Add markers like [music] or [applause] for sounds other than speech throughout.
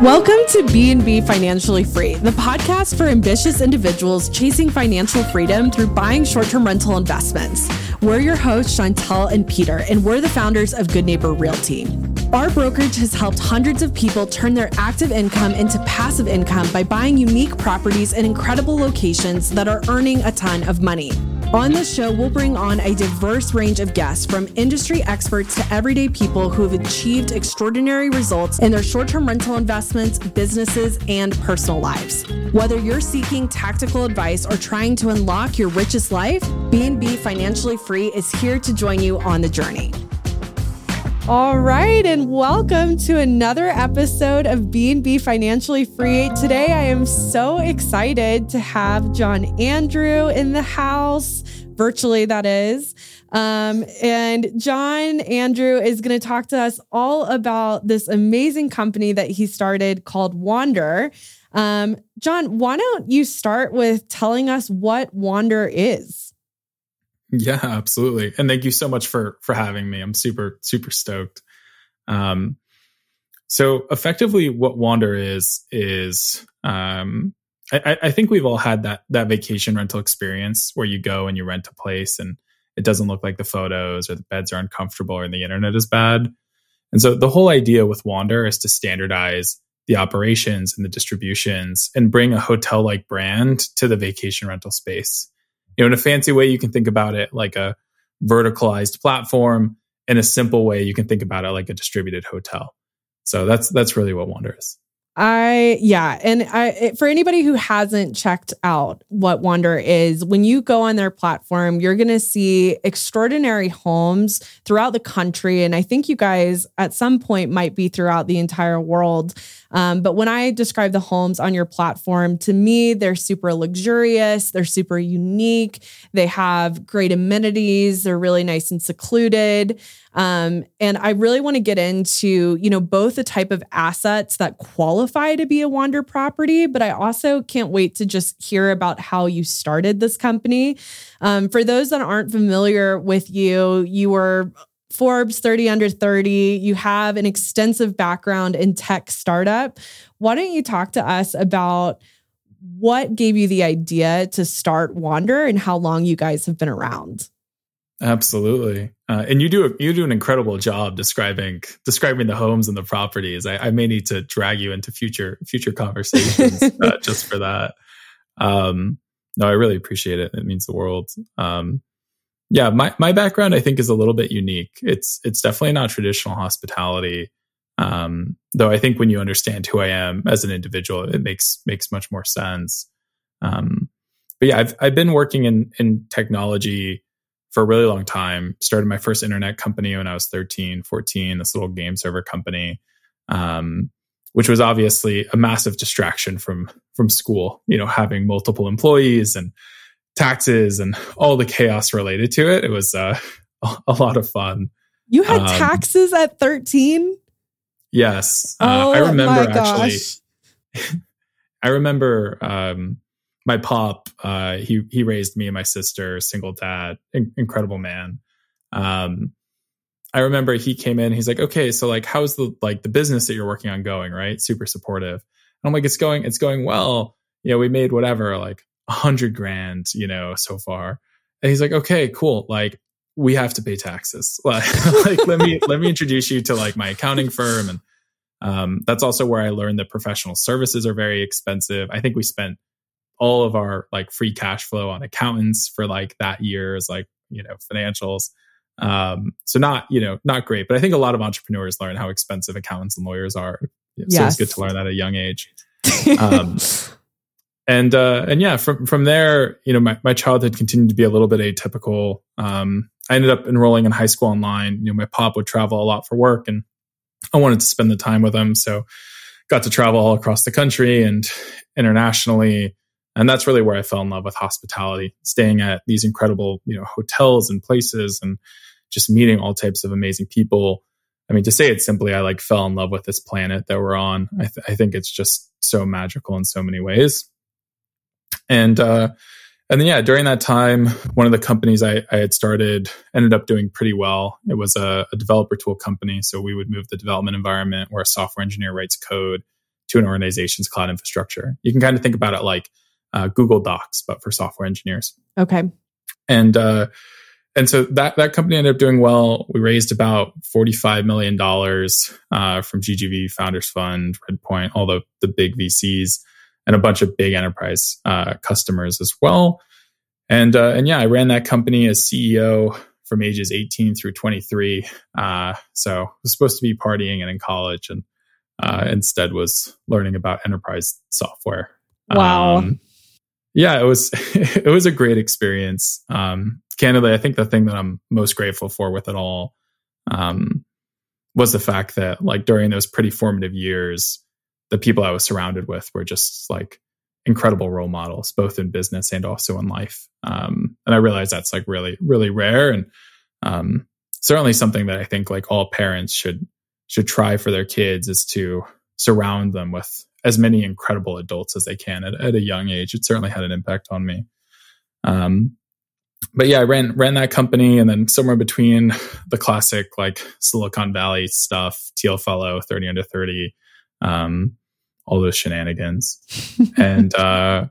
Welcome to B&B Financially Free, the podcast for ambitious individuals chasing financial freedom through buying short-term rental investments. We're your hosts, Chantel and Peter, and we're the founders of Good Neighbor Realty. Our brokerage has helped hundreds of people turn their active income into passive income by buying unique properties in incredible locations that are earning a ton of money. On this show, we'll bring on a diverse range of guests from industry experts to everyday people who have achieved extraordinary results in their short term rental investments, businesses, and personal lives. Whether you're seeking tactical advice or trying to unlock your richest life, B&B Financially Free is here to join you on the journey. All right, and welcome to another episode of B&B Financially Free. Today, I am so excited to have John Andrew in the house, virtually, that is. Um, and John Andrew is going to talk to us all about this amazing company that he started called Wander. Um, John, why don't you start with telling us what Wander is? Yeah, absolutely. And thank you so much for for having me. I'm super super stoked. Um, so effectively, what Wander is is um, I, I think we've all had that that vacation rental experience where you go and you rent a place and it doesn't look like the photos or the beds are uncomfortable or the internet is bad. And so the whole idea with Wander is to standardize the operations and the distributions and bring a hotel like brand to the vacation rental space know, in a fancy way, you can think about it like a verticalized platform. In a simple way, you can think about it like a distributed hotel. So that's that's really what Wander is. I yeah, and I for anybody who hasn't checked out what Wander is, when you go on their platform, you're going to see extraordinary homes throughout the country and I think you guys at some point might be throughout the entire world. Um, but when I describe the homes on your platform, to me, they're super luxurious, they're super unique, they have great amenities, they're really nice and secluded. Um, and I really want to get into, you know, both the type of assets that qualify to be a Wander property, but I also can't wait to just hear about how you started this company. Um, for those that aren't familiar with you, you were Forbes 30 under 30. You have an extensive background in tech startup. Why don't you talk to us about what gave you the idea to start Wander and how long you guys have been around? Absolutely, uh, and you do you do an incredible job describing describing the homes and the properties. I, I may need to drag you into future future conversations [laughs] uh, just for that. Um, no, I really appreciate it. It means the world. Um, yeah, my my background I think is a little bit unique. It's it's definitely not traditional hospitality. Um, though I think when you understand who I am as an individual, it makes makes much more sense. Um, but yeah, I've I've been working in in technology for a really long time. Started my first internet company when I was 13, 14, this little game server company, um, which was obviously a massive distraction from from school. You know, having multiple employees and taxes and all the chaos related to it. It was uh, [laughs] a lot of fun. You had um, taxes at 13? Yes. Uh, oh, I remember actually. [laughs] I remember um, my pop, uh, he he raised me and my sister, single dad, in- incredible man. Um, I remember he came in. He's like, "Okay, so like, how's the like the business that you're working on going? Right? Super supportive." And I'm like, "It's going, it's going well. You know, we made whatever like a hundred grand, you know, so far." And he's like, "Okay, cool. Like, we have to pay taxes. [laughs] like, let me let me introduce you to like my accounting firm." And um, that's also where I learned that professional services are very expensive. I think we spent all of our like free cash flow on accountants for like that year's like you know financials. Um so not you know not great but i think a lot of entrepreneurs learn how expensive accountants and lawyers are. So yes. it's good to learn that at a young age. [laughs] Um and uh and yeah from from there you know my, my childhood continued to be a little bit atypical. Um i ended up enrolling in high school online. You know my pop would travel a lot for work and i wanted to spend the time with him so got to travel all across the country and internationally and that's really where I fell in love with hospitality, staying at these incredible, you know, hotels and places and just meeting all types of amazing people. I mean, to say it simply, I like fell in love with this planet that we're on. I, th- I think it's just so magical in so many ways. And, uh, and then, yeah, during that time, one of the companies I, I had started ended up doing pretty well. It was a, a developer tool company. So we would move the development environment where a software engineer writes code to an organization's cloud infrastructure. You can kind of think about it like uh, Google Docs, but for software engineers. Okay. And uh, and so that that company ended up doing well. We raised about forty five million dollars uh, from GGV Founders Fund, Redpoint, all the the big VCs, and a bunch of big enterprise uh, customers as well. And uh, and yeah, I ran that company as CEO from ages 18 through 23. Uh, so I was supposed to be partying and in college, and uh, instead was learning about enterprise software. Wow. Um, yeah, it was [laughs] it was a great experience. Um, candidly, I think the thing that I'm most grateful for with it all um, was the fact that like during those pretty formative years, the people I was surrounded with were just like incredible role models, both in business and also in life. Um, and I realize that's like really, really rare and um, certainly something that I think like all parents should should try for their kids is to surround them with as many incredible adults as they can at, at a young age. It certainly had an impact on me. Um, but yeah, I ran ran that company, and then somewhere between the classic like Silicon Valley stuff, Thiel Fellow, thirty under thirty, um, all those shenanigans, [laughs] and uh,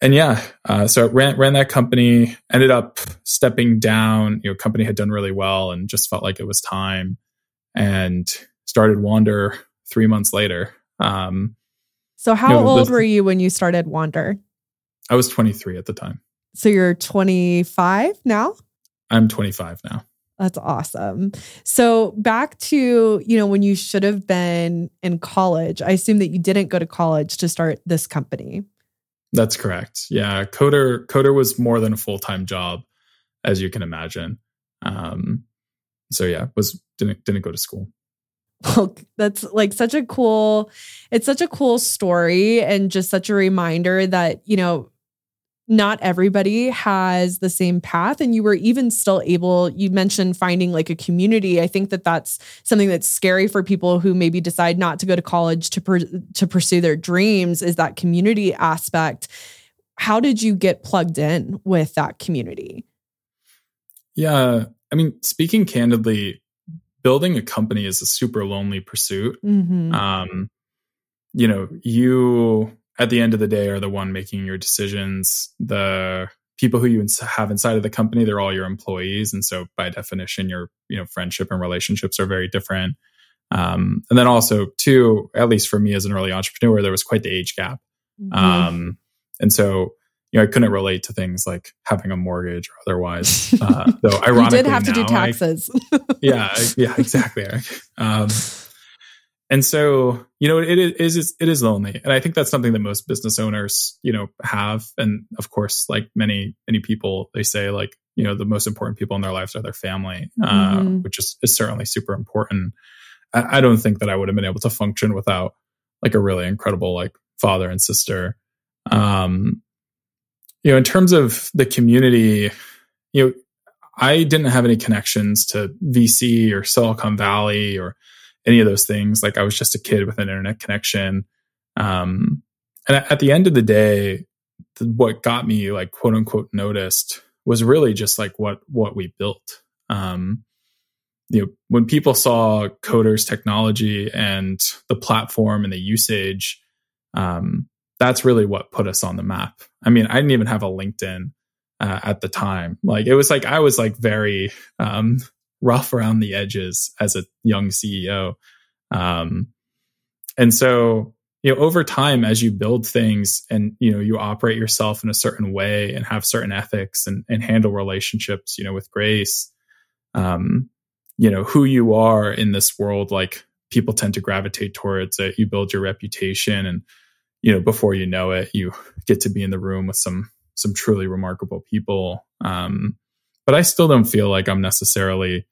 and yeah, uh, so I ran ran that company. Ended up stepping down. You know, company had done really well, and just felt like it was time, and started Wander three months later. Um, so how you know, old were you when you started Wander? I was 23 at the time. So you're 25 now? I'm 25 now. That's awesome. So back to, you know, when you should have been in college, I assume that you didn't go to college to start this company. That's correct. Yeah. Coder Coder was more than a full-time job, as you can imagine. Um, so yeah, was didn't didn't go to school. Well, that's like such a cool, it's such a cool story and just such a reminder that, you know, not everybody has the same path and you were even still able you mentioned finding like a community. I think that that's something that's scary for people who maybe decide not to go to college to per, to pursue their dreams is that community aspect. How did you get plugged in with that community? Yeah i mean speaking candidly building a company is a super lonely pursuit mm-hmm. um you know you at the end of the day are the one making your decisions. The people who you have inside of the company, they're all your employees. And so by definition, your, you know, friendship and relationships are very different. Um, and then also too, at least for me as an early entrepreneur, there was quite the age gap. Mm-hmm. Um, and so, you know, I couldn't relate to things like having a mortgage or otherwise. [laughs] Uh, though ironically, you did have to do taxes. [laughs] I, yeah, yeah, exactly. Um, and so, you know, it is it is lonely, and I think that's something that most business owners, you know, have. And of course, like many many people, they say like, you know, the most important people in their lives are their family, uh, mm-hmm. which is, is certainly super important. I, I don't think that I would have been able to function without like a really incredible like father and sister. Um, you know, in terms of the community, you know, I didn't have any connections to VC or Silicon Valley or any of those things. Like I was just a kid with an internet connection. Um, and at the end of the day, what got me like quote unquote noticed was really just like what what we built. Um, you know, when people saw Coder's technology and the platform and the usage, um, that's really what put us on the map. I mean, I didn't even have a LinkedIn uh, at the time. Like it was like I was like very um, rough around the edges as a young CEO. Um, and so, you know, over time, as you build things and, you know, you operate yourself in a certain way and have certain ethics and, and handle relationships, you know, with grace, um, you know, who you are in this world, like people tend to gravitate towards it. You build your reputation and, you know, before you know it, you get to be in the room with some, some truly remarkable people. Um, but I still don't feel like I'm necessarily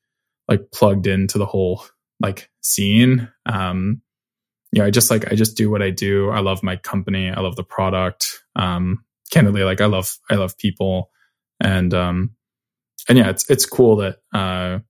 like plugged into the whole like scene. Um, yeah, I just like I just do what I do. I love my company. I love the product. Um, candidly, like I love I love people, and um, and yeah, it's it's cool that uh,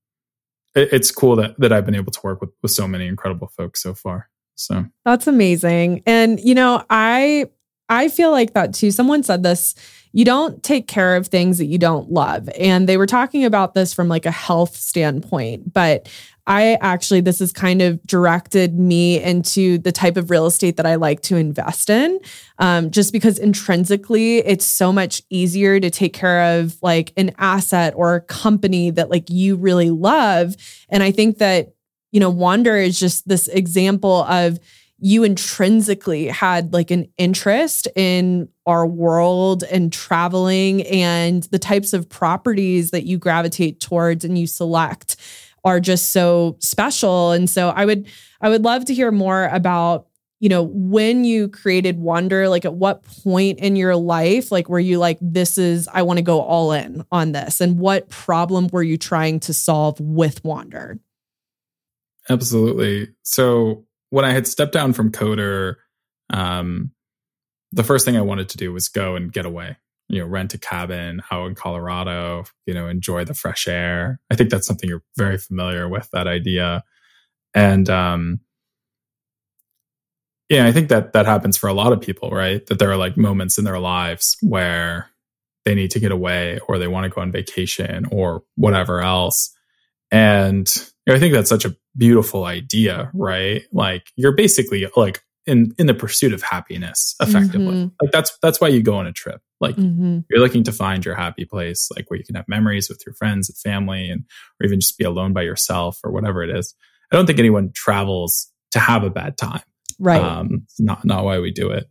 it, it's cool that that I've been able to work with with so many incredible folks so far. So that's amazing, and you know I I feel like that too. Someone said this you don't take care of things that you don't love. And they were talking about this from like a health standpoint, but I actually, this has kind of directed me into the type of real estate that I like to invest in. Um, just because intrinsically, it's so much easier to take care of like an asset or a company that like you really love. And I think that, you know, Wander is just this example of, you intrinsically had like an interest in our world and traveling and the types of properties that you gravitate towards and you select are just so special. And so I would I would love to hear more about you know when you created Wander like at what point in your life like were you like this is I want to go all in on this and what problem were you trying to solve with Wander? Absolutely. So when I had stepped down from Coder, um, the first thing I wanted to do was go and get away you know, rent a cabin out in Colorado, you know, enjoy the fresh air. I think that's something you're very familiar with that idea. And um yeah, I think that that happens for a lot of people, right? That there are like moments in their lives where they need to get away or they want to go on vacation or whatever else. And I think that's such a beautiful idea, right? Like you're basically like in in the pursuit of happiness effectively. Mm-hmm. like that's that's why you go on a trip. Like mm-hmm. you're looking to find your happy place like where you can have memories with your friends and family and or even just be alone by yourself or whatever it is. I don't think anyone travels to have a bad time. Right. Um not not why we do it.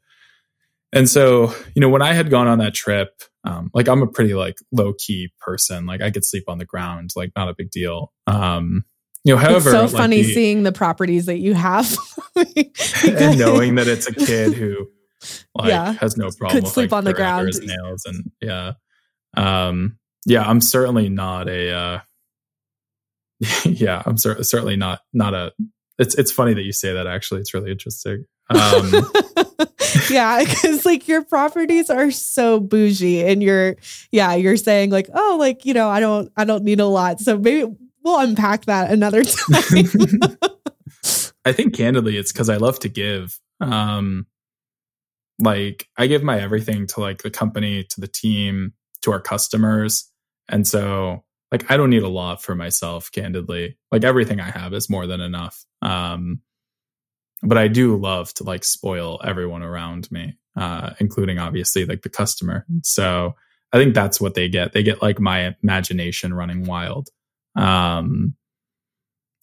And so you know when i had gone on that trip um like i'm a pretty like low key person. Like i could sleep on the ground like not a big deal. Um you know, however, it's so funny the, seeing the properties that you have. [laughs] And knowing that it's a kid who like yeah. has no problem could with, sleep like, on the ground. his nails and yeah. Um yeah i'm certainly not a uh [laughs] yeah i'm cer- certainly not not a it's it's funny that you say that actually. It's really interesting. Um [laughs] yeah because like your properties are so bougie and you're yeah you're saying like oh like you know i don't i don't need a lot. So maybe we'll unpack that another [laughs] time. [laughs] I think candidly, it's because I love to give. Um, like I give my everything to like the company, to the team, to our customers, and so like I don't need a lot for myself. Candidly, like everything I have is more than enough. Um, but I do love to like spoil everyone around me, uh, including obviously like the customer. So I think that's what they get. They get like my imagination running wild. Um,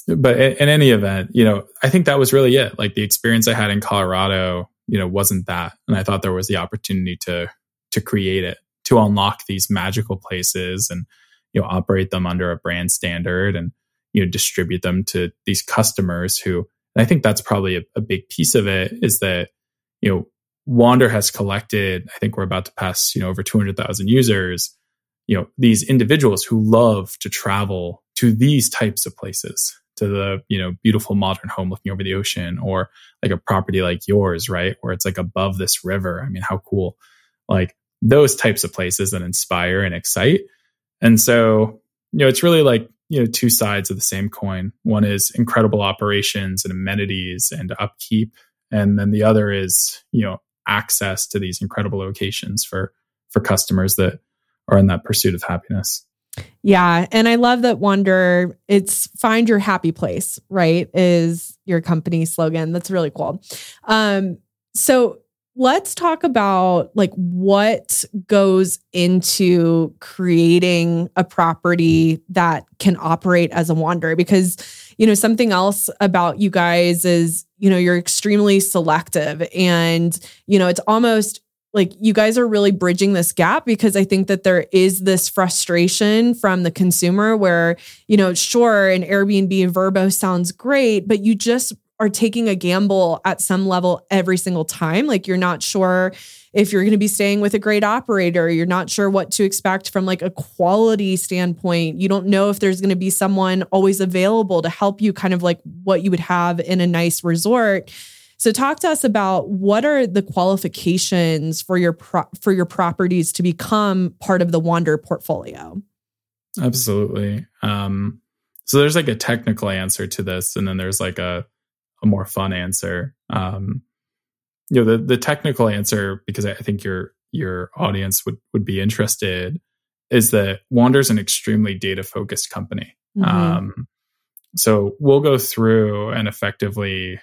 but in, any event, you know, I think that was really it. Like the experience I had in Colorado, you know, wasn't that, and I thought there was the opportunity to to create it, to unlock these magical places, and you know, operate them under a brand standard, and you know, distribute them to these customers who. I think that's probably a, a big piece of it is that you know Wander has collected. I think we're about to pass you know over two hundred thousand users you know these individuals who love to travel to these types of places to the you know beautiful modern home looking over the ocean or like a property like yours right? Where it's like above this river. I mean how cool. Like those types of places that inspire and excite. And so you know it's really like you know two sides of the same coin. One is incredible operations and amenities and upkeep. And then the other is you know access to these incredible locations for for customers that are in that pursuit of happiness. Yeah. And I love that Wander, it's find your happy place, right? Is your company slogan. That's really cool. Um, so let's talk about like what goes into creating a property that can operate as a Wander because you know something else about you guys is you know you're extremely selective and you know it's almost like you guys are really bridging this gap because I think that there is this frustration from the consumer where, you know, sure, an Airbnb and Vrbo sounds great, but you just are taking a gamble at some level every single time. Like you're not sure if you're going to be staying with a great operator, you're not sure what to expect from like a quality standpoint. You don't know if there's going to be someone always available to help you kind of like what you would have in a nice resort. So talk to us about what are the qualifications for your pro- for your properties to become part of the Wander portfolio? Absolutely. Um, so there's like a technical answer to this, and then there's like a a more fun answer. Um, you know, the the technical answer because I think you're your audience would would be interested is that Wander's an extremely data focused company. Mm-hmm. Um, so we'll go through and effectively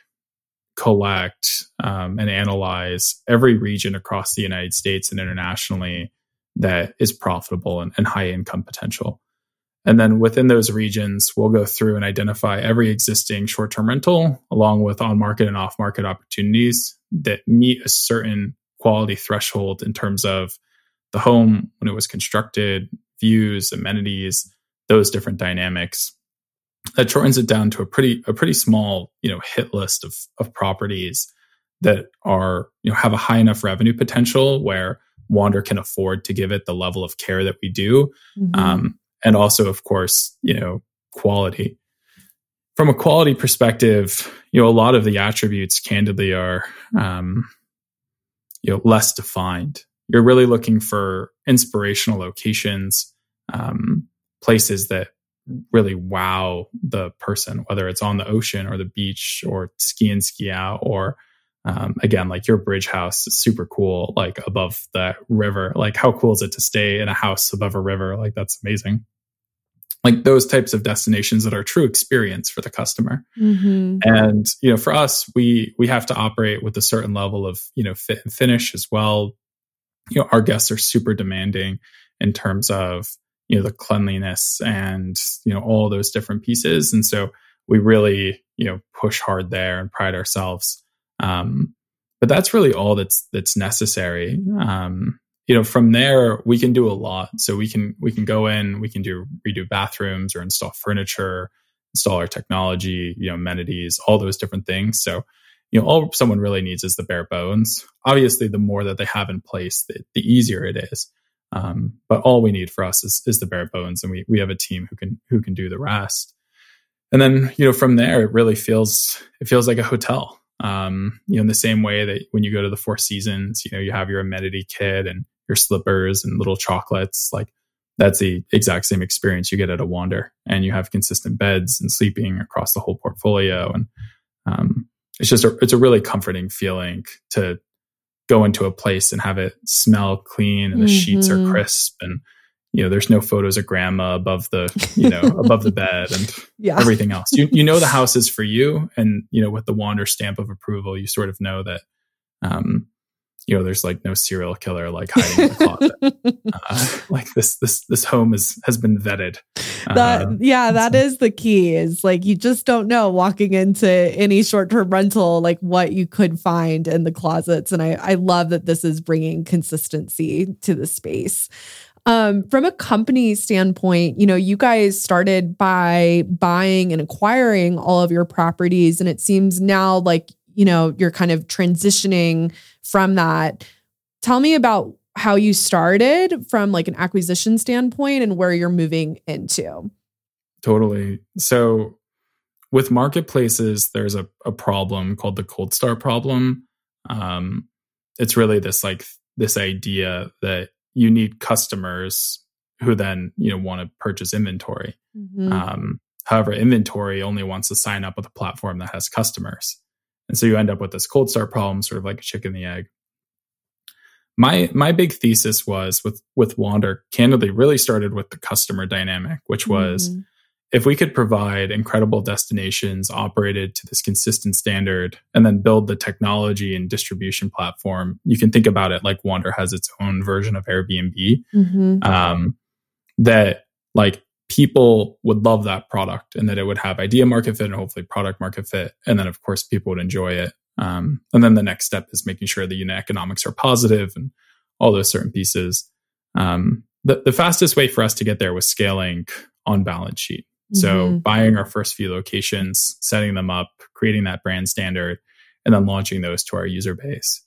collect um, and analyze every region across the United States and internationally that is profitable and, and high income potential. And then within those regions, we'll go through and identify every existing short term rental along with on market and off market opportunities that meet a certain quality threshold in terms of the home when it was constructed, views, amenities, those different dynamics. That shortens it down to a pretty a pretty small, you know, hit list of of properties that are, you know, have a high enough revenue potential where Wander can afford to give it the level of care that we do. Mm-hmm. Um, and also, of course, you know, quality. From a quality perspective, you know, a lot of the attributes candidly are um, you know less defined you're really looking for inspirational locations um, places that really wow the person whether it's on the ocean or the beach or ski and ski out or um, again like your bridge house is super cool like above the river. Like how cool is it to stay in a house above a river? Like that's amazing. Like those types of destinations that are true experience for the customer. Mm-hmm. and you know for us we we have to operate with a certain level of you know fit and finish as well. You know our guests are super demanding in terms of you know the cleanliness and you know all those different pieces. And so we really you know push hard there and pride ourselves. Um, but that's really all that's that's necessary. Um, you know from there we can do a lot. So we can we can go in we can do redo bathrooms or install furniture install our technology you know amenities all those different things. So you know all someone really needs is the bare bones. Obviously the more that they have in place the, the easier it is um, but all we need for us is, is the bare bones and we, we have a team who can who can do the rest. And then you know from there it really feels it feels like a hotel. Um, you know in the same way that when you go to the four seasons you know you have your amenity kit and your slippers and little chocolates like that's the exact same experience you get at a wander. And you have consistent beds and sleeping across the whole portfolio. And um, it's just a, it's a really comforting feeling to go into a place and have it smell clean and the mm-hmm. sheets are mm-hmm. crisp and you know there's no photos of grandma above the you know [laughs] above the bed and yeah. everything else you you know the [laughs] house is for you and you know with the wander stamp of approval you sort of know that um you know, there's like no serial killer like hiding in the closet. [laughs] uh, like this, this, this home is has been vetted. That uh, yeah, that so. is the key. Is like you just don't know walking into any short term rental like what you could find in the closets, and I I love that this is bringing consistency to the space. Um, from a company standpoint, you know, you guys started by buying and acquiring all of your properties, and it seems now like you know you're kind of transitioning from that. Tell me about how you started from like an acquisition standpoint and where you're moving into. Totally. So with marketplaces, there's a, a problem called the cold start problem. Um, it's really this like this idea that you need customers who then you know want to purchase inventory. Mm-hmm. Um, however, inventory only wants to sign up with a platform that has customers. And so you end up with this cold start problem, sort of like a chicken the egg. My my big thesis was with with Wander, candidly, really started with the customer dynamic, which was mm-hmm. if we could provide incredible destinations operated to this consistent standard and then build the technology and distribution platform, you can think about it like Wander has its own version of Airbnb. Mm-hmm. Um, that like people would love that product and that it would have idea market fit and hopefully product market fit. And then, of course, people would enjoy it. Um, and then the next step is making sure the unit economics are positive and all those certain pieces. Um, the, the fastest way for us to get there was scaling on balance sheet. Mm-hmm. So buying our first few locations, setting them up, creating that brand standard, and then launching those to our user base.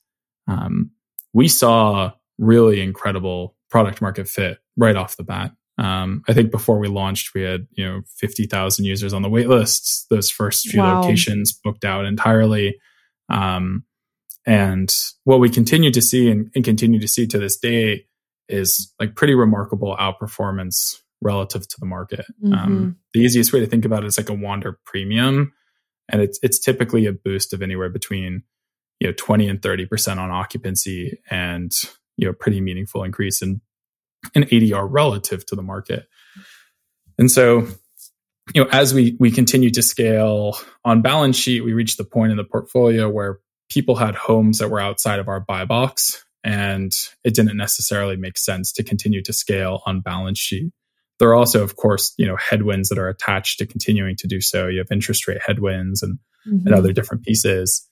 Um, we saw really incredible product market fit right off the bat. Um, I think before we launched, we had you know fifty thousand users on the wait lists. Those first few wow. locations booked out entirely, um, and what we continue to see and, and, continue to see to this day is like pretty remarkable outperformance relative to the market. Um, mm-hmm. Um, the easiest way to think about it is like a Wander Premium, and it's it's typically a boost of anywhere between you know twenty and thirty percent on occupancy and you know pretty meaningful increase in an ADR relative to the market. And so, you know, as we we continue to scale on balance sheet, we reached the point in the portfolio where people had homes that were outside of our buy box, and it didn't necessarily make sense to continue to scale on balance sheet. There are also, of course, you know, headwinds that are attached to continuing to do so. You have interest rate headwinds and, mm-hmm. and other different pieces.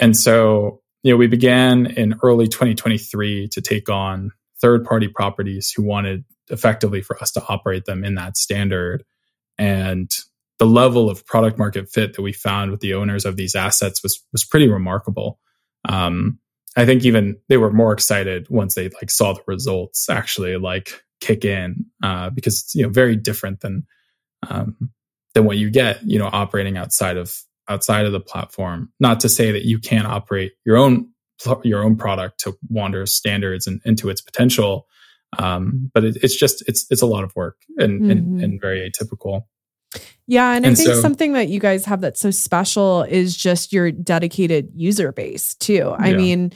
And so, you know, we began in early 2023 to take on third party properties who wanted effectively for us to operate them in that standard. And the level of product market fit that we found with the owners of these assets was was pretty remarkable. Um, I think even they were more excited once they like saw the results actually like kick in uh, because it's you know very different than um, than what you get you know operating outside of outside of the platform. Not to say that you can't operate your own your own product to wander standards and into its potential, um, but it, it's just it's it's a lot of work and mm-hmm. and, and, very atypical. Yeah, and, and I think so, something that you guys have that's so special is just your dedicated user base too. I yeah. mean,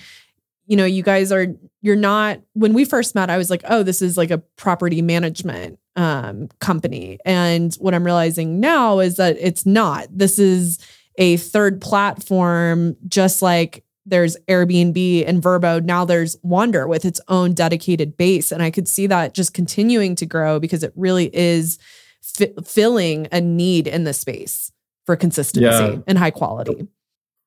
you know, you guys are you're not when we first met, I was like, oh, this is like a property management um company. And what I'm realizing now is that it's not. This is a third platform, just like there's Airbnb and Vrbo. Now there's Wander with its own dedicated base. And I could see that just continuing to grow because it really is fi- filling a need in the space for consistency yeah. and high quality.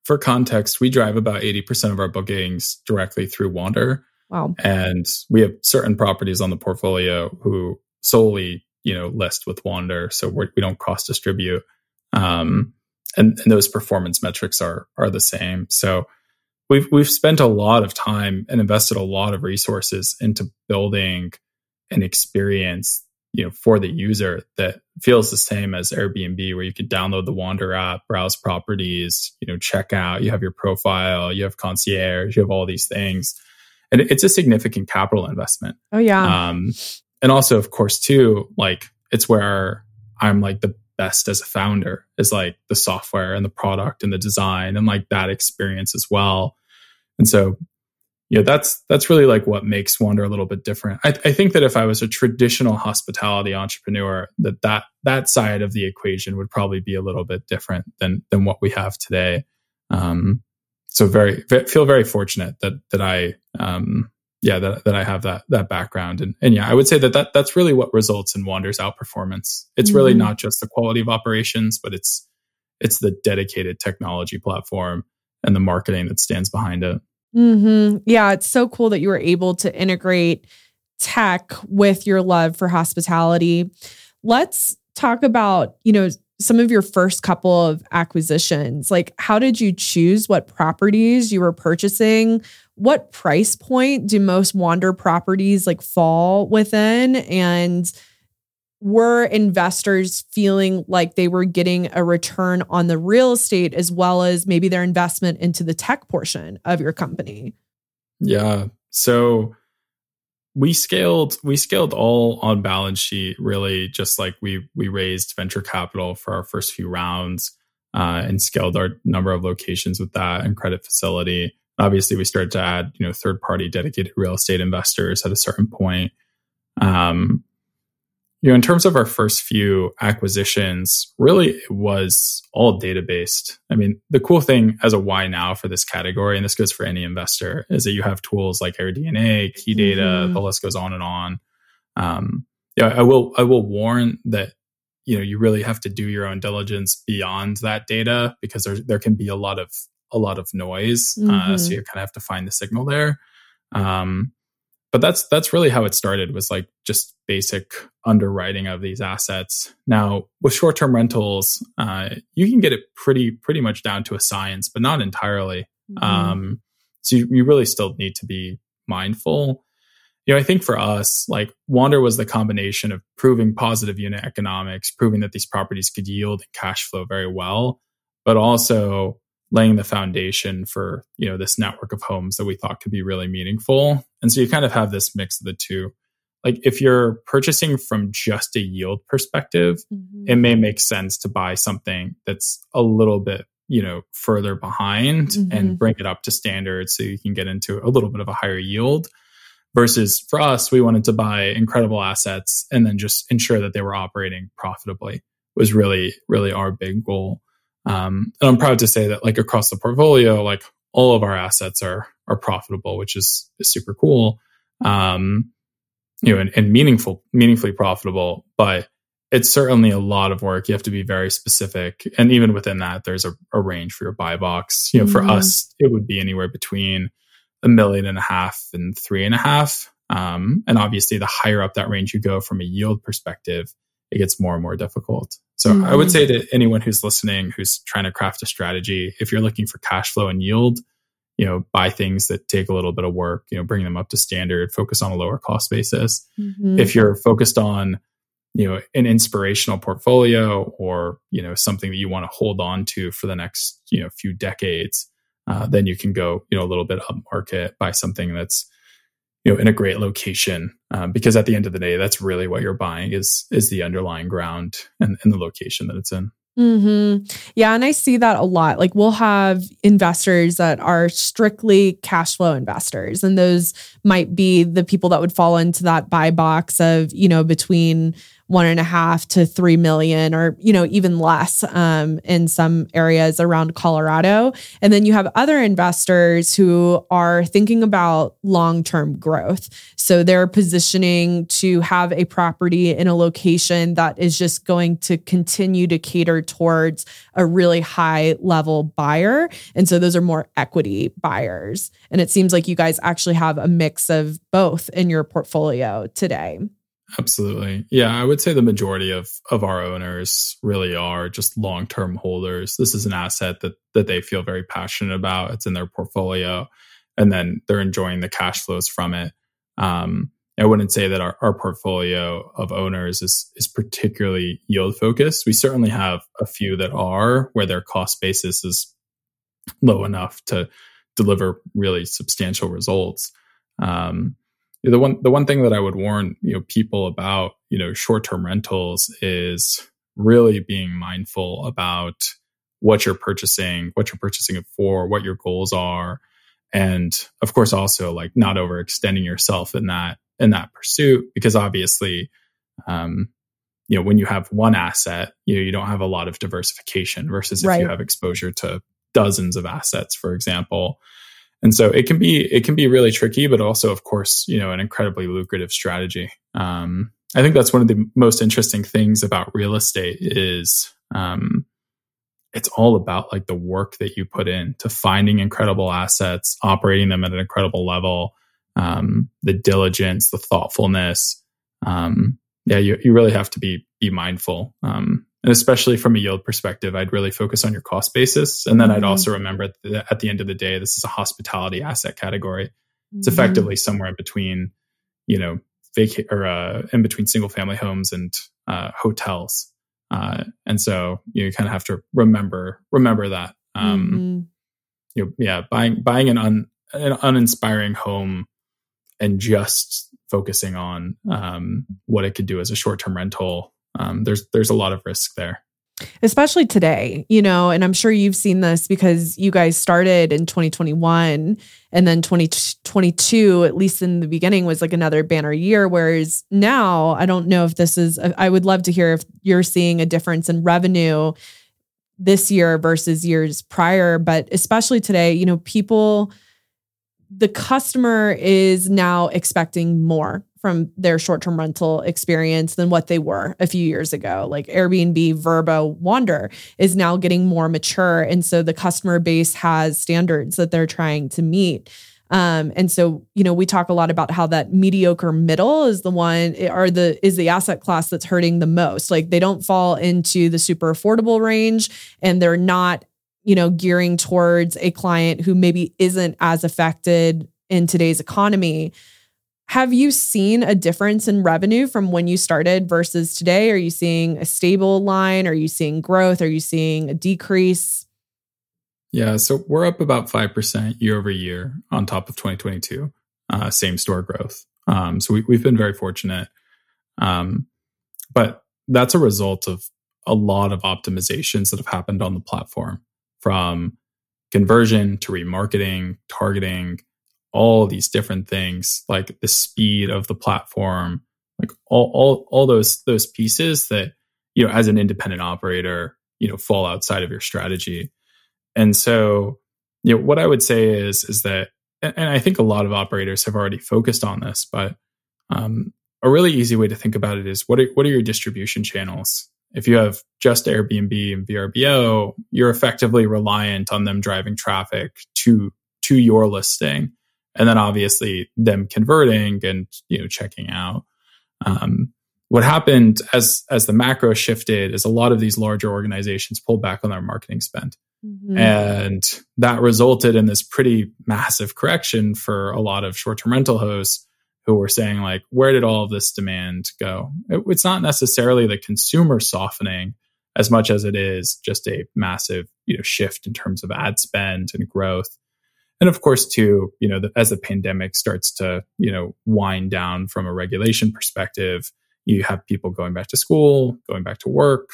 For context, we drive about 80% of our bookings directly through Wander. Wow. And we have certain properties on the portfolio who solely, you know, list with Wander. So we're, we do not cross distribute. Um, and, and those performance metrics are are the same. So we've we've spent a lot of time and invested a lot of resources into building an experience you know for the user that feels the same as Airbnb where you could download the Wander app, browse properties, you know, check out, you have your profile, you have concierge, you have all these things. And it's a significant capital investment. Oh yeah. Um and also of course too like it's where I'm like the best as a founder is like the software and the product and the design and like that experience as well. And so, yeah, that's that's really like what makes Wander a little bit different. I, I think that if I was a traditional hospitality entrepreneur, that that that side of the equation would probably be a little bit different than than what we have today. Um, so very feel very fortunate that that I um, yeah, that, that I have that that background. And and yeah, I would say that, that that's really what results in Wander's outperformance. It's mm-hmm. really not just the quality of operations, but it's it's the dedicated technology platform and the marketing that stands behind it. Mm-hmm. Yeah, it's so cool that you were able to integrate tech with your love for hospitality. Let's talk about, you know, some of your first couple of acquisitions. Like, how did you choose what properties you were purchasing? what price point do most wander properties like fall within and were investors feeling like they were getting a return on the real estate as well as maybe their investment into the tech portion of your company yeah so we scaled we scaled all on balance sheet really just like we we raised venture capital for our first few rounds uh, and scaled our number of locations with that and credit facility. Obviously we started to add you know third party dedicated real estate investors at a certain point. Um, you know in terms of our first few acquisitions really it was all data based i mean the cool thing as a why now for this category and this goes for any investor is that you have tools like AirDNA key data mm-hmm. the list goes on and on um, yeah i will i will warn that you know you really have to do your own diligence beyond that data because there, there can be a lot of a lot of noise. Mm-hmm. Uh, so mm-hmm. you kind of have to find the signal there. Um, but that's that's really how it started was like just basic underwriting of these assets. Now with short term rentals, uh, you can get it pretty pretty much down to a science, but not entirely. Mm-hmm. Um, so you, you really still need to be mindful. You know, I think for us, like Wander was the combination of proving positive unit economics, proving that these properties could yield and cash flow very well, but also laying the foundation for you know this network of homes that we thought could be really meaningful and so you kind of have this mix of the two like if you're purchasing from just a yield perspective mm-hmm. it may make sense to buy something that's a little bit you know further behind mm-hmm. and bring it up to standard so you can get into a little bit of a higher yield versus for us, we wanted to buy incredible assets and then just ensure that they were operating profitably was really, really our big goal. Um, and I'm proud to say that like across the portfolio, like all of our assets are are profitable, which is, is super cool. Um, you know, and, and meaningful, meaningfully profitable. But it's certainly a lot of work. You have to be very specific. And even within that, there's a, a range for your buy box. You know, mm-hmm. for us, it would be anywhere between a million and a half and three and a half. Um, and obviously, the higher up that range you go from a yield perspective, it gets more and more difficult. So mm-hmm. I would say mm-hmm. to anyone who's listening, who's trying to craft a strategy, if you're looking for cash flow and yield, you know, buy things that take a little bit of work, you know, bring them up to standard, focus on a lower cost basis. Mm-hmm. If you're focused on, you know, an inspirational portfolio or, you know, something that you want to hold on to for the next, you know, few decades, uh, then you can go, you know, a little bit up market, buy something that's, you know, in a great location. Um, because at the end of the day, that's really what you're buying is, is the underlying ground and, and the location that it's in. Mm-hmm. Yeah. And I see that a lot. Like we'll have investors that are strictly cash flow investors. And those might be the people that would fall into that buy box of, you know, between one and a half to three million or you know even less um, in some areas around colorado. And then you have other investors who are thinking about long-term growth. So they're positioning to have a property in a location that is just going to continue to cater towards a really high level buyer. And so those are more equity buyers. And it seems like you guys actually have a mix of both in your portfolio today Absolutely. Yeah, I would say the majority of of our owners really are just long-term holders. This is an asset that that they feel very passionate about. It's in their portfolio and then they're enjoying the cash flows from it. Um, I wouldn't say that our, our portfolio of owners is is particularly yield focused. We certainly have a few that are where their cost basis is low enough to deliver really substantial results. Um, the one the one thing that I would warn you know people about you know short term rentals is really being mindful about what you're purchasing, what you're purchasing it for, what your goals are, and of course also like not overextending yourself in that in that pursuit because obviously um, you know when you have one asset you know you don't have a lot of diversification versus if right. you have exposure to dozens of assets for example and so it can be it can be really tricky but also of course you know an incredibly lucrative strategy. Um, i think that's one of the most interesting things about real estate is um, it's all about like the work that you put in to finding incredible assets operating them at an incredible level um, the diligence the thoughtfulness. Um, yeah you, you really have to be be mindful. Um, and especially from a yield perspective, I'd really focus on your cost basis. And then mm-hmm. I'd also remember that at the end of the day, this is a hospitality asset category. It's mm-hmm. effectively somewhere in between, you know, vacate or uh, in between single family homes and uh, hotels. Uh, and so you kind of have to remember remember that. Um, mm-hmm. You know, yeah, buying buying an un, an uninspiring home and just focusing on um, what it could do as a short term rental um, there's there's a lot of risk there. Especially today you know and i'm sure you've seen this because you guys started in 2021 and then 2022 at least in the beginning was like another banner year. Whereas now i don't know if this is i would love to hear if you're seeing a difference in revenue this year versus years prior. But especially today you know people the customer is now expecting more from their short-term rental experience than what they were a few years ago. Like Airbnb, Vrbo, Wander is now getting more mature and so the customer base has standards that they're trying to meet. Um, and so, you know, we talk a lot about how that mediocre middle is the one or the is the asset class that's hurting the most. Like they don't fall into the super affordable range and they're not, you know, gearing towards a client who maybe isn't as affected in today's economy. Have you seen a difference in revenue from when you started versus today? Are you seeing a stable line? Are you seeing growth? Are you seeing a decrease? Yeah, so we're up about 5% year over year on top of 2022, uh, same store growth. Um, so we, have been very fortunate. Um, but that's a result of a lot of optimizations that have happened on the platform from conversion to remarketing, targeting, all these different things, like the speed of the platform, like all all all those those pieces that you know as an independent operator, you know, fall outside of your strategy. And so, you know, what I would say is is that, and I think a lot of operators have already focused on this, but um, a really easy way to think about it is what are, what are your distribution channels? If you have just Airbnb and Vrbo, you're effectively reliant on them driving traffic to to your listing, and then obviously them converting and you know checking out. Um, what happened as as the macro shifted is a lot of these larger organizations pulled back on their marketing spend. Mm-hmm. And that resulted in this pretty massive correction for a lot of short term rental hosts who were saying, like, where did all of this demand go? It, it's not necessarily the consumer softening as much as it is just a massive you know, shift in terms of ad spend and growth. And of course, too, you know, the, as the pandemic starts to, you know, wind down from a regulation perspective, you have people going back to school, going back to work,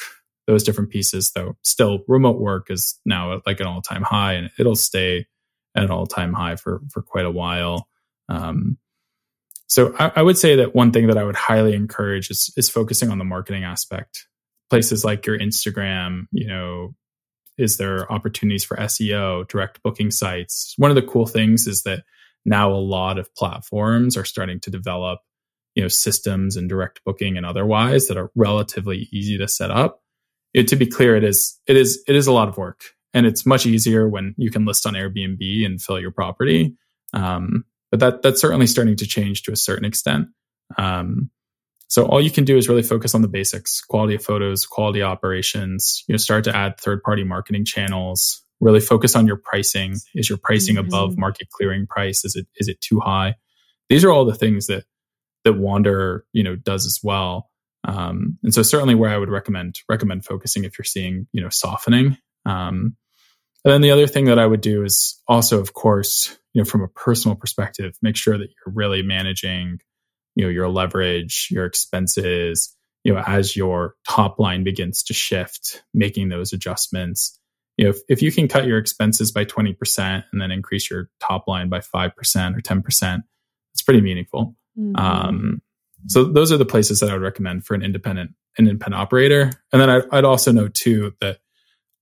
those different pieces, though still remote work is now at like an all time high and it'll stay at an all time high for, for quite a while. Um, so I, I, would say that one thing that I would highly encourage is, is focusing on the marketing aspect. Places like your Instagram, you know, is there opportunities for SEO, direct booking sites? One of the cool things is that now a lot of platforms are starting to develop, you know, systems and direct booking and otherwise that are relatively easy to set up it, to be clear, it is it is it is a lot of work, and it's much easier when you can list on Airbnb and fill your property. Um, but that that's certainly starting to change to a certain extent. Um, so all you can do is really focus on the basics: quality of photos, quality operations. You know, start to add third-party marketing channels. Really focus on your pricing. Is your pricing mm-hmm. above market clearing price? Is it is it too high? These are all the things that that Wander you know does as well. Um, and so certainly where I would recommend recommend focusing if you're seeing you know softening. Um, and then the other thing that I would do is also, of course, you know, from a personal perspective, make sure that you're really managing, you know, your leverage, your expenses, you know, as your top line begins to shift, making those adjustments. You know, if, if you can cut your expenses by 20% and then increase your top line by 5% or 10%, it's pretty meaningful. Mm-hmm. Um, so those are the places that I would recommend for an independent an independent operator. And then I, would also know too that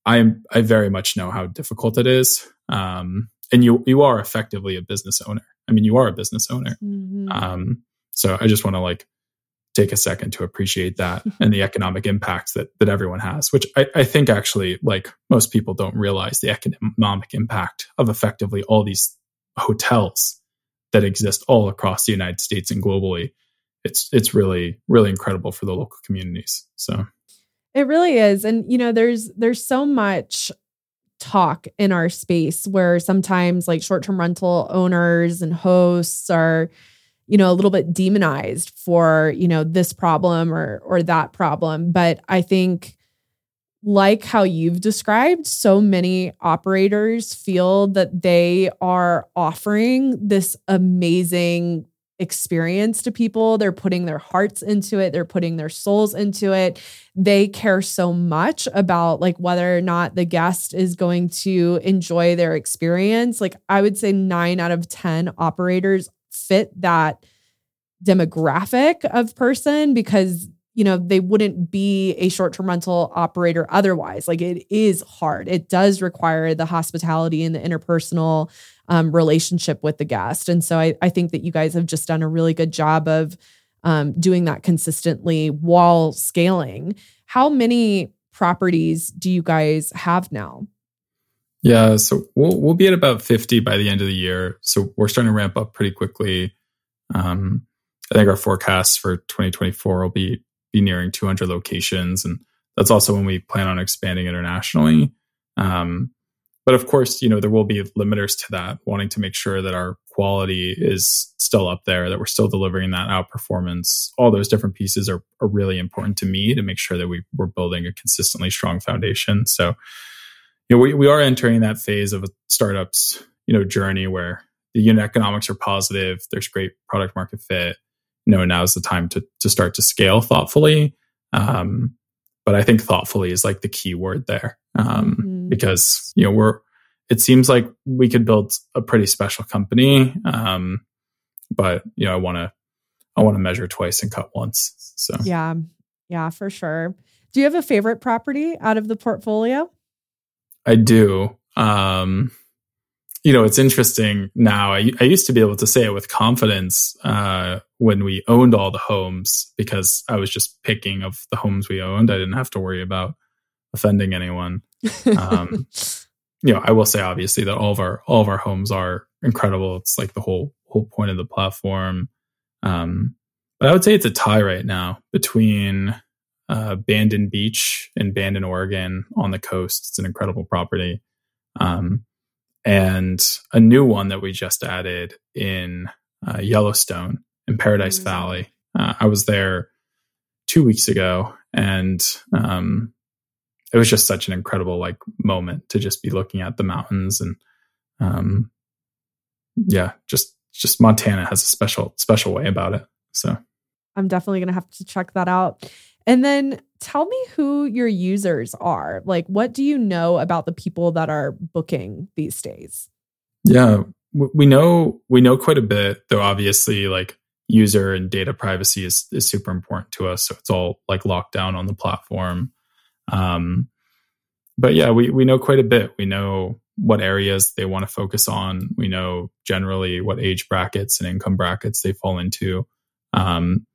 I'm I very much know how difficult it is. Um, and you you are effectively a business owner. I mean, you are a business owner. Mm-hmm. Um, so I just want to like take a second to appreciate that [laughs] and the economic impacts that that everyone has, which I, I think actually like most people don't realize the economic impact of effectively all these hotels that exist all across the United States and globally it's it's really really incredible for the local communities. So it really is, and you know, there's there's so much talk in our space where sometimes like short-term rental owners and hosts are you know a little bit demonized for you know this problem or or that problem but i think like how you've described so many operators feel that they are offering this amazing experience to people. They're putting their hearts into it, they're putting their souls into it. They care so much about like whether or not the guest is going to enjoy their experience. Like I would say 9 out of 10 operators fit that demographic of person because you know they wouldn't be a short-term rental operator otherwise like it is hard it does require the hospitality and the interpersonal um, relationship with the guest. And so I, I think that you guys have just done a really good job of um, doing that consistently while scaling. How many properties do you guys have now? Yeah, so we'll we'll be at about 50 by the end of the year. So we're starting to ramp up pretty quickly. Um, I think our forecasts for 2024 will be be nearing 200 locations, and that's also when we plan on expanding internationally. Um, but of course, you know, there will be limiters to that, wanting to make sure that our quality is still up there, that we're still delivering that outperformance. All those different pieces are, are really important to me to make sure that we, we're building a consistently strong foundation. So, you know, we, we are entering that phase of a startup's, you know, journey where the unit economics are positive, there's great product market fit. Know, now is the time to to start to scale thoughtfully. Um, but I think thoughtfully is like the key word there um, mm-hmm. because you know we're it seems like we could build a pretty special company. Um, but you know, I want to, I want to measure twice and cut once. So yeah, yeah, for sure. Do you have a favorite property out of the portfolio? I do. Um, you know, it's interesting now. I, I used to be able to say it with confidence uh, when we owned all the homes because I was just picking of the homes we owned. I didn't have to worry about offending anyone. Um, [laughs] you know, I will say obviously that all of our all of our homes are incredible. It's like the whole whole point of the platform. Um, but I would say it's a tie right now between uh, Bandon Beach in Bandon, Oregon, on the coast. It's an incredible property. Um, and a new one that we just added in uh, Yellowstone in Paradise mm-hmm. Valley. Uh, I was there two weeks ago, and um, it was just such an incredible like moment to just be looking at the mountains and um, yeah, just just Montana has a special special way about it. So I'm definitely gonna have to check that out. And then tell me who your users are. Like, what do you know about the people that are booking these days? Yeah, we know we know quite a bit, though. Obviously, like user and data privacy is is super important to us, so it's all like locked down on the platform. Um, but yeah, we we know quite a bit. We know what areas they want to focus on. We know generally what age brackets and income brackets they fall into. Um,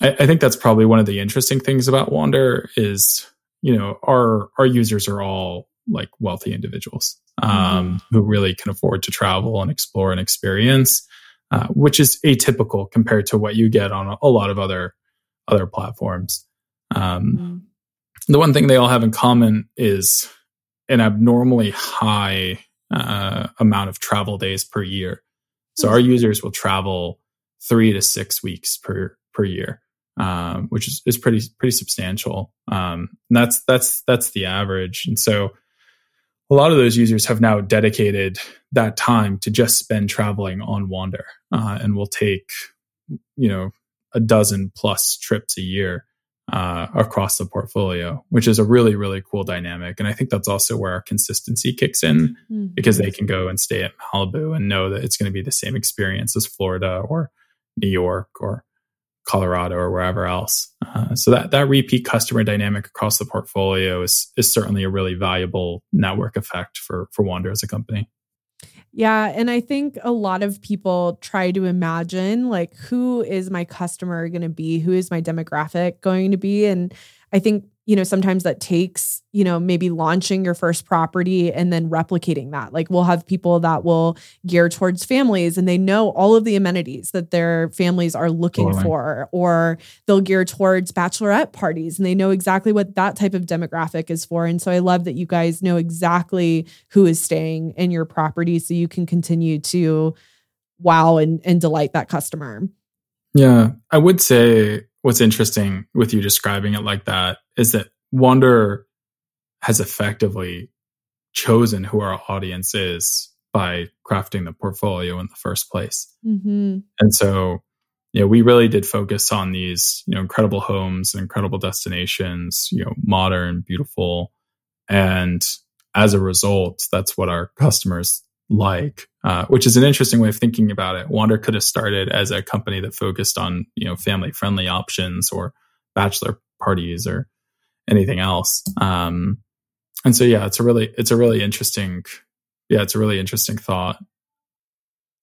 I, I think that's probably one of the interesting things about Wander is, you know, our our users are all like wealthy individuals um, mm-hmm. who really can afford to travel and explore and experience, uh, which is atypical compared to what you get on a, a lot of other other platforms. Um, mm-hmm. The one thing they all have in common is an abnormally high uh, amount of travel days per year. So mm-hmm. our users will travel three to six weeks per per year um, which is, is pretty pretty substantial. Um, that's that's that's the average, and so a lot of those users have now dedicated that time to just spend traveling on Wander, uh, and will take you know a dozen plus trips a year uh, across the portfolio, which is a really really cool dynamic. And I think that's also where our consistency kicks in mm-hmm. because they can go and stay at Malibu and know that it's going to be the same experience as Florida or New York or Colorado or wherever else. Uh, so that that repeat customer dynamic across the portfolio is is certainly a really valuable network effect for for Wander as a company. Yeah, and I think a lot of people try to imagine like who is my customer going to be, who is my demographic going to be, and I think you know, sometimes that takes, you know, maybe launching your first property and then replicating that. Like we'll have people that will gear towards families and they know all of the amenities that their families are looking totally. for, or they'll gear towards bachelorette parties and they know exactly what that type of demographic is for. And so I love that you guys know exactly who is staying in your property so you can continue to wow and, and delight that customer. Yeah. I would say what's interesting with you describing it like that is that Wander has effectively chosen who our audience is by crafting the portfolio in the first place. Mm-hmm. And so, you know, we really did focus on these, you know, incredible homes and incredible destinations, you know, modern, beautiful. And as a result, that's what our customers like, uh, which is an interesting way of thinking about it. Wander could have started as a company that focused on you know family friendly options or bachelor parties or anything else. Um, and so yeah, it's a really it's a really interesting yeah it's a really interesting thought.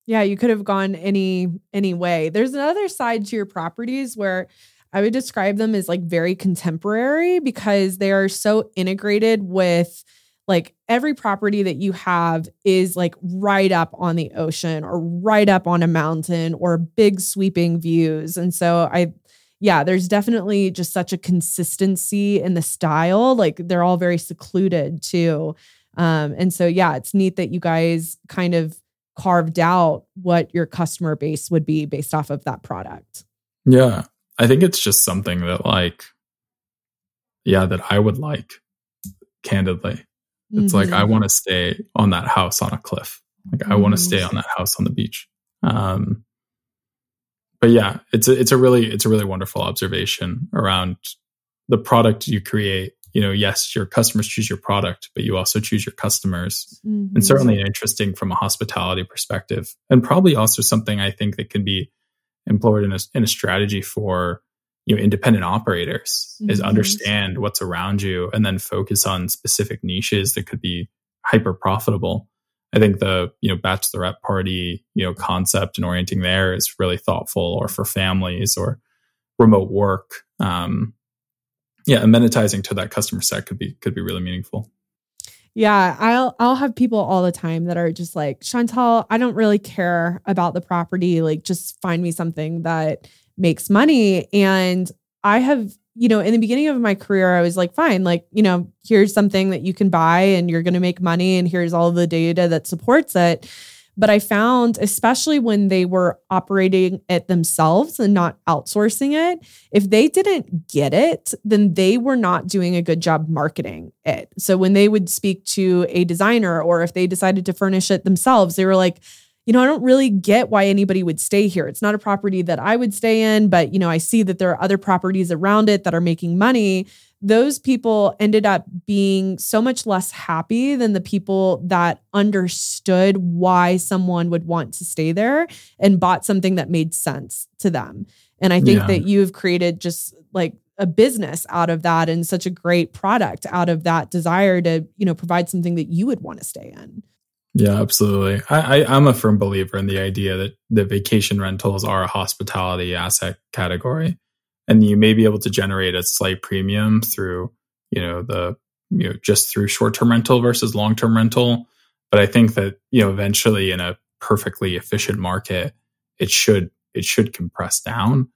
Yeah, you could have gone any any way. There's another side to your properties where I would describe them as like very contemporary because they are so integrated with like every property that you have is like right up on the ocean or right up on a mountain or big sweeping views. And so I, yeah, there's definitely just such a consistency in the style. Like they're all very secluded too. Um, and so, yeah, it's neat that you guys kind of carved out what your customer base would be based off of that product. Yeah. I think it's just something that, like, yeah, that I would like, candidly. It's mm-hmm. like I mm-hmm. want to stay on that house on a cliff. Like I mm-hmm. want to stay on that house on the beach. Um, but yeah, it's a, it's a really it's a really wonderful observation around the product you create. you know, yes, your customers choose your product, but you also choose your customers. Mm-hmm. And certainly interesting from a hospitality perspective. And probably also something I think that can be employed in a, in a strategy for you know independent operators mm-hmm. is understand what's around you and then focus on specific niches that could be hyper profitable i think the you know bachelorette party you know concept and orienting there is really thoughtful or for families or remote work um yeah amenitizing to that customer set could be could be really meaningful yeah, I'll I'll have people all the time that are just like, Chantal, I don't really care about the property. Like just find me something that makes money. And I have, you know, in the beginning of my career, I was like, fine, like, you know, here's something that you can buy and you're gonna make money and here's all the data that supports it. But I found, especially when they were operating it themselves and not outsourcing it, if they didn't get it, then they were not doing a good job marketing it. So when they would speak to a designer or if they decided to furnish it themselves, they were like, you know, I don't really get why anybody would stay here. It's not a property that I would stay in, but, you know, I see that there are other properties around it that are making money those people ended up being so much less happy than the people that understood why someone would want to stay there and bought something that made sense to them. And I think yeah. that you've created just like a business out of that and such a great product out of that desire to, you know, provide something that you would want to stay in. Yeah, absolutely. I, I, am a firm believer in the idea that the vacation rentals are a hospitality asset category and you may be able to generate a slight premium through you know the you know just through short-term rental versus long-term rental but i think that you know eventually in a perfectly efficient market it should it should compress down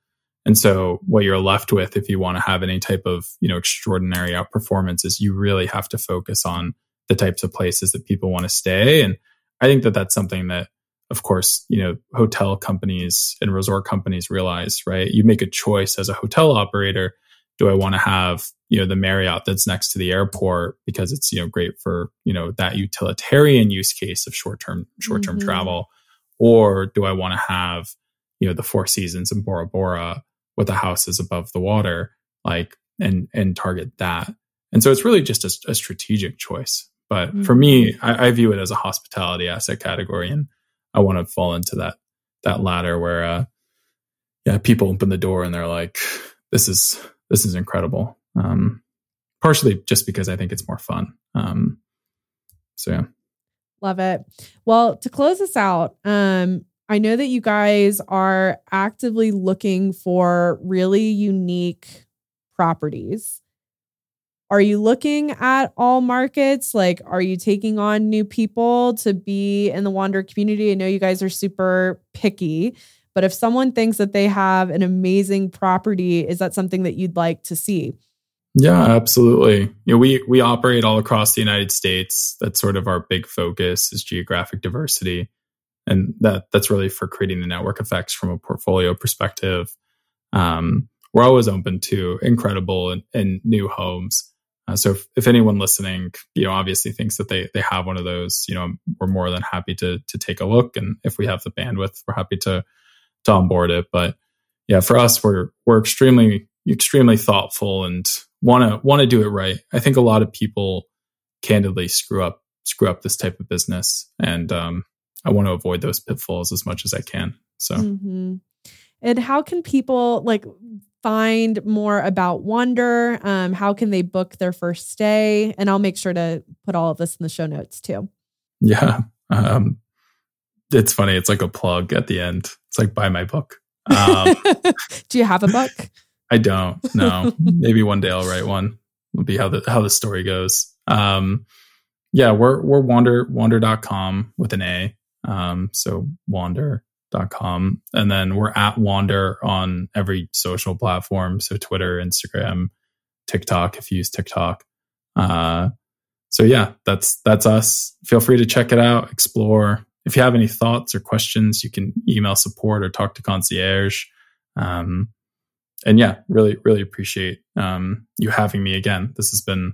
and so what you're left with if you want to have any type of you know extraordinary outperformance is you really have to focus on the types of places that people want to stay and i think that that's something that of course, you know, hotel companies and resort companies realize, right? You make a choice as a hotel operator. Do I want to have, you know, the Marriott that's next to the airport because it's, you know, great for, you know, that utilitarian use case of short-term, short-term mm-hmm. travel? Or do I want to have, you know, the Four Seasons in Bora Bora with the houses above the water, like, and, and target that? And so it's really just a, a strategic choice. But mm-hmm. for me, I, I view it as a hospitality asset category. And, I want to fall into that that ladder where uh yeah, people open the door and they're like, this is this is incredible. Um partially just because I think it's more fun. Um so yeah. Love it. Well, to close this out, um, I know that you guys are actively looking for really unique properties. Are you looking at all markets? Like, are you taking on new people to be in the Wander community? I know you guys are super picky, but if someone thinks that they have an amazing property, is that something that you'd like to see? Yeah, absolutely. You know, we we operate all across the United States. That's sort of our big focus is geographic diversity, and that that's really for creating the network effects from a portfolio perspective. Um, we're always open to incredible and, and new homes. Uh, so if, if anyone listening, you know, obviously thinks that they they have one of those, you know, we're more than happy to to take a look, and if we have the bandwidth, we're happy to to onboard it. But yeah, for us, we're we're extremely extremely thoughtful and want to want to do it right. I think a lot of people candidly screw up screw up this type of business, and um, I want to avoid those pitfalls as much as I can. So. Mm-hmm. And how can people like find more about Wander? Um, how can they book their first stay? And I'll make sure to put all of this in the show notes too. Yeah. Um, it's funny. It's like a plug at the end. It's like buy my book. Um, [laughs] Do you have a book? I don't. No. Maybe one day I'll write one. Will be how the how the story goes. Um, yeah, we're we're wander wander.com with an A. Um, so wander com. And then we're at Wander on every social platform. So Twitter, Instagram, TikTok, if you use TikTok. Uh, so yeah, that's that's us. Feel free to check it out, explore. If you have any thoughts or questions, you can email support or talk to concierge. Um, and yeah, really, really appreciate um, you having me again. This has been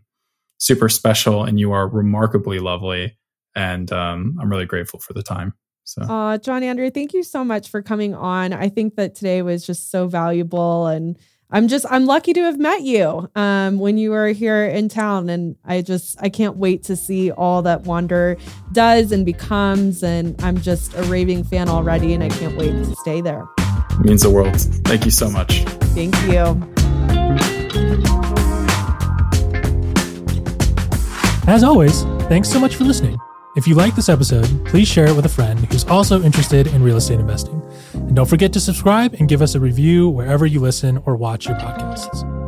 super special, and you are remarkably lovely. And um, I'm really grateful for the time. So, uh, John Andrew, thank you so much for coming on. I think that today was just so valuable. And I'm just I'm lucky to have met you um, when you were here in town, and I just I can't wait to see all that Wander does and becomes, and I'm just a raving fan already, and I can't wait to stay there. It means the world. Thank you so much. Thank you. As always, thanks so much for listening. If you like this episode, please share it with a friend who's also interested in real estate investing. And don't forget to subscribe and give us a review wherever you listen or watch your podcasts.